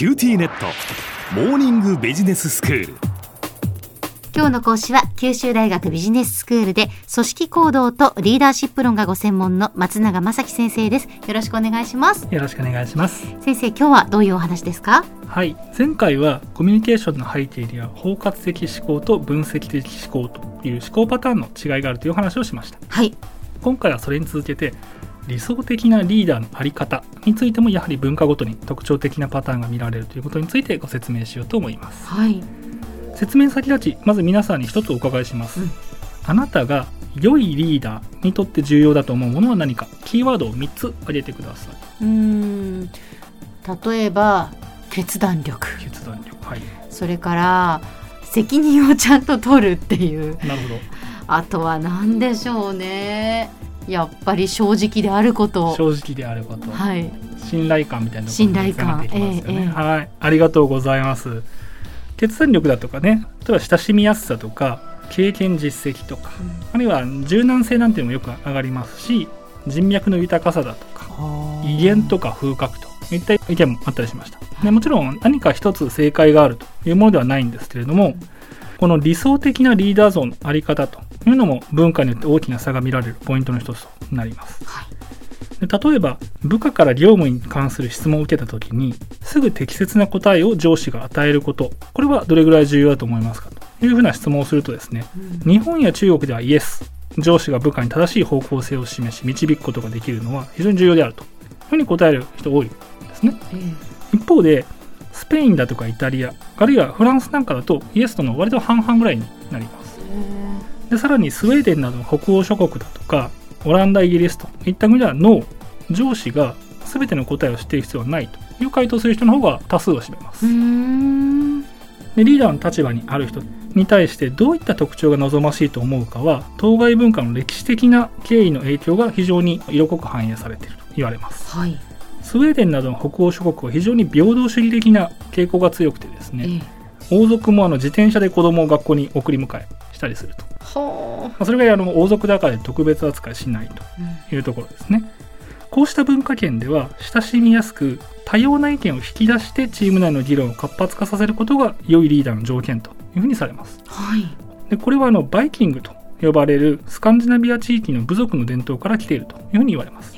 QTnet。モーニングビジネススクール。今日の講師は九州大学ビジネススクールで組織行動とリーダーシップ論がご専門の松永正樹先生です。よろしくお願いします。よろしくお願いします。先生今日はどういうお話ですか？はい。前回はコミュニケーションの背景には包括的思考と分析的思考という思考パターンの違いがあるという話をしました。はい。今回はそれに続けて理想的なリーダーのあり方についてもやはり文化ごとに特徴的なパターンが見られるということについてご説明しようと思います。はい。説明先立ちまず皆さんに一つお伺いします、うんあなたが良いリーダーにとって重要だと思うものは何か？キーワードを3つ挙げてください。うーん。例えば決断力。決断力。はい。それから責任をちゃんと取るっていうなるほどあとは何でしょうねやっぱり正直であること。正直であること、はい。信頼感みたいなところ信頼感。につながってきますよね、ええええ。はい。ありがとうございます。決断力だとかね。例えば親しみやすさとか経験実績とか、あるいは柔軟性なんていうのもよく上がりますし人脈の豊かさだとか威厳とか風格といった意見もあったりしました。でもちろん何か一つ正解があるというものではないんですけれどもこの理想的なリーダー像のあり方というのも文化によって大きな差が見られるポイントの一つとなります。はい。で例えば部下から業務に関する質問を受けた時にすぐ適切な答えを上司が与えることこれはどれぐらい重要だと思いますかと。いうふうな質問をするとですね日本や中国ではイエス上司が部下に正しい方向性を示し導くことができるのは非常に重要であると。いうふうに答える人多いですね。え。一方でスペインだとかイタリアあるいはフランスなんかだとイエスとの割と半々ぐらいになりますでさらにスウェーデンなどの北欧諸国だとかオランダイギリスといった国ではノー上司が全ての答えを知っている必要はないと。いう回答する人の方が多数を占めます。でリーダーの立場にある人に対してどういった特徴が望ましいと思うかは当該文化の歴史的な経緯の影響が非常に色濃く反映されていると言われます。はい。スウェーデンなどの北欧諸国は非常に平等主義的な傾向が強くてですえねえ王族もあの自転車で子供を学校に送り迎えしたりすると、はまあ、それがあの王族だから特別扱いしないとあいうところですね。こうした文化圏では親しみやすく多様な意見を引き出してチーム内の議論を活発化させることが良いリーダーの条件というふうにされます。はい。でこれはあのバイキングと呼ばれるスカンジナビア地域の部族の伝統から来ているというふうに言われます。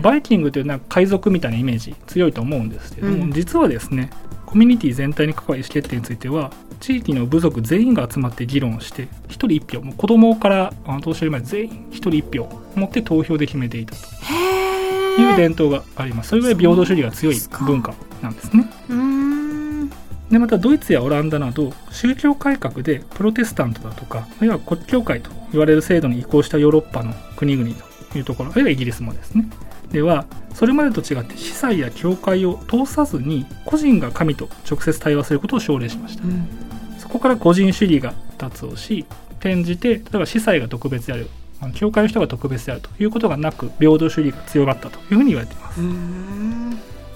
バイキングというのは海賊みたいなイメージ強いと思うんですけれども、うん。実はですねコミュニティ全体に関わる意思決定については地域の部族全員が集まって議論して1人1票もう子供から年寄りまで全員1人1票持って投票で決めていたと。へいう伝統があります。それぐらい平等主義が強い文化なんですね。でまたドイツやオランダなど宗教改革でプロテスタントだとかあるいは国教会と言われる制度に移行したヨーロッパの国々というところあるいはイギリスもですねではそれまでと違って司祭や教会を通さずに個人が神と直接対話することを奨励しました。うん。そこから個人主義が脱をし転じて例えば司祭が特別である。教会の人が特別であるということがなく平等主義が強まったというふうに言われています。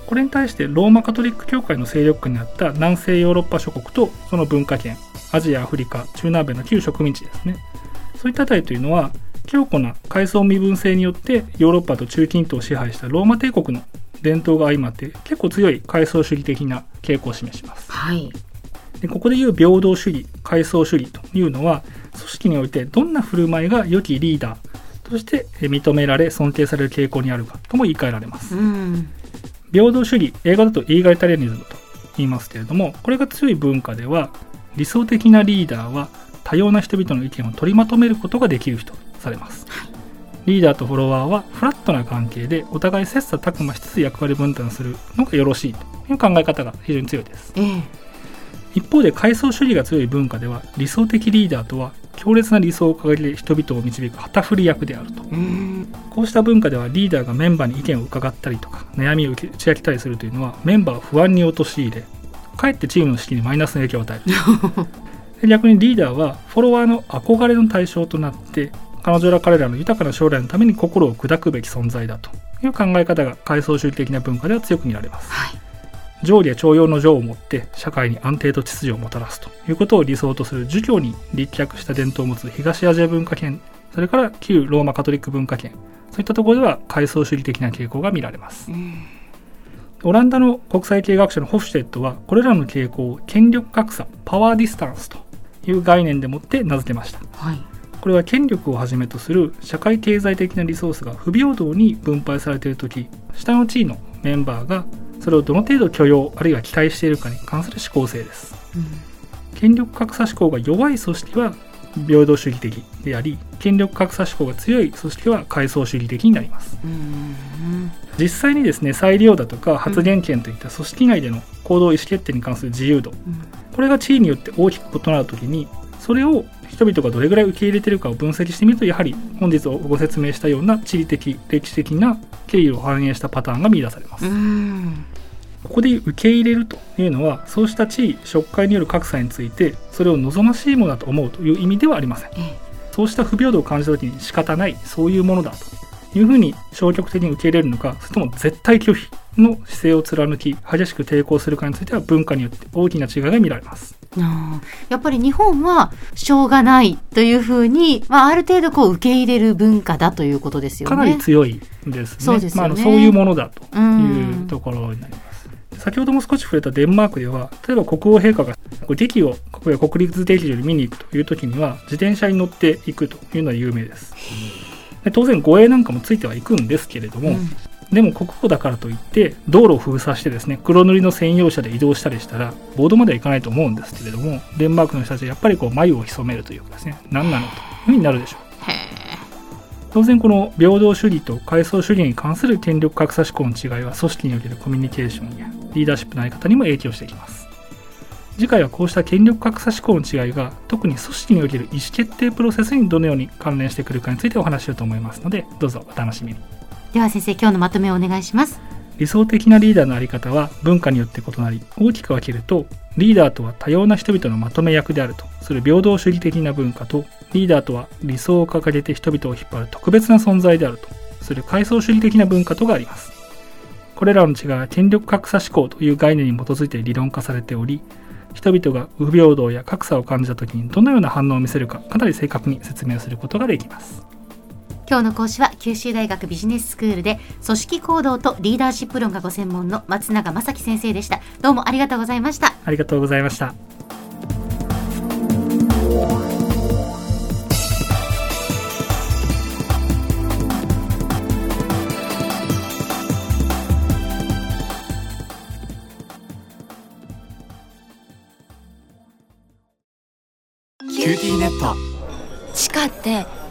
これに対してローマカトリック教会の勢力下にあった南西ヨーロッパ諸国とその文化圏アジアアフリカ中南米の旧植民地ですね。そういったあたりというのは強固な階層身分制によってヨーロッパと中近東を支配したローマ帝国の伝統が相まって結構強い階層主義的な傾向を示します。はい。でここでいう平等主義階層主義というのは組織においてどんな振る舞いが良きリーダーとして認められ尊敬される傾向にあるかとも言い換えられます。うん。平等主義英語だとイーガリタリアニズムと言いますけれどもこれが強い文化では理想的なリーダーは多様な人々の意見を取りまとめることができる人とされます、リーダーとフォロワーはフラットな関係でお互い切磋琢磨しつつ役割分担するのがよろしいという考え方が非常に強いです。ええ。一方で階層主義が強い文化では理想的リーダーとは強烈な理想を掲げて人々を導く旗振り役であると。うん。こうした文化ではリーダーがメンバーに意見を伺ったりとか悩みを打ち明けたりするというのはメンバーを不安に陥れかえってチームの士気にマイナスの影響を与える。で 逆にリーダーはフォロワーの憧れの対象となって彼女ら彼らの豊かな将来のために心を砕くべき存在だという考え方が階層主義的な文化では強く見られます。はい。上下徴用の情を持って社会に安定と秩序をもたらすということを理想とする儒教に立脚した伝統を持つ東アジア文化圏それから旧ローマカトリック文化圏そういったところでは階層主義的な傾向が見られます。オランダの国際経営学者のホフシュテットはこれらの傾向を権力格差 Power Distance という概念でもって名付けました。はい。これは権力をはじめとする社会経済的なリソースが不平等に分配されている下位の地位のメンバーがそれをどの程度許容あるいは期待しているかに関する志向性です。権力格差志向が弱い組織は平等主義的であり権力格差志向が強い組織は階層主義的になります。うんうん実際にですね再利用だとか発言権といった組織内での行動意思決定に関する自由度これが地位によって大きく異なるときにそれを人々がどれぐらい受け入れているかを分析してみるとやはり本日ご説明したような地理的歴史的な経緯を反映したパターンが見出されます、うん。ここで受け入れるというのはそうした地位職会による格差についてそれを望ましいものだと思うという意味ではありません。ええ。そうした不平等を感じた時に仕方ないそういうものだというふうに消極的に受け入れるのかそれとも絶対拒否の姿勢を貫き激しく抵抗するかについては文化によって大きな違いが見られます。やっぱり日本はしょうがないというふうに、まあ、ある程度こう受け入れる文化だということですよね。かなり強いですね。そうですよね。まあ、あのそういうものだとういうん。ところになります。先ほども少し触れたデンマークでは例えば国王陛下が劇を国立劇場に見に行くという時には自転車に乗っていくというのは有名です。で当然護衛なんかもついてはいくんですけれども、うんでも国庫だからといって道路を封鎖してですね黒塗りの専用車で移動したりしたらボードまでは行かないと思うんですけれどもデンマークの人たちはやっぱりこう眉を潜めるというかですね何なのというふうになるでしょう。へ当然この平等主義と階層主義に関する権力格差思考の違いは組織におけるコミュニケーションやリーダーシップのあり方にも影響してきます。次回はこうした権力格差思考の違いが特に組織における意思決定プロセスにどのように関連してくるかについてお話ししようと思いますのでどうぞお楽しみに。ーでは先生今日のまとめをお願いします。理想的なリーダーのあり方は文化によって異なり大きく分けるとリーダーとは多様な人々のまとめ役であるとする平等主義的な文化とリーダーとは理想を掲げて人々を引っ張る特別な存在であるとする階層主義的な文化とがありますこれらの違いは権力格差思考という概念に基づいて理論化されており人々が不平等や格差を感じた時にどのような反応を見せるかかなり正確に説明することができます今日の講師は九州大学ビジネススクールで組織行動とリーダーシップ論がご専門の松永正樹先生でした。どうもありがとうございました。ありがとうございましたキューティーネット地下って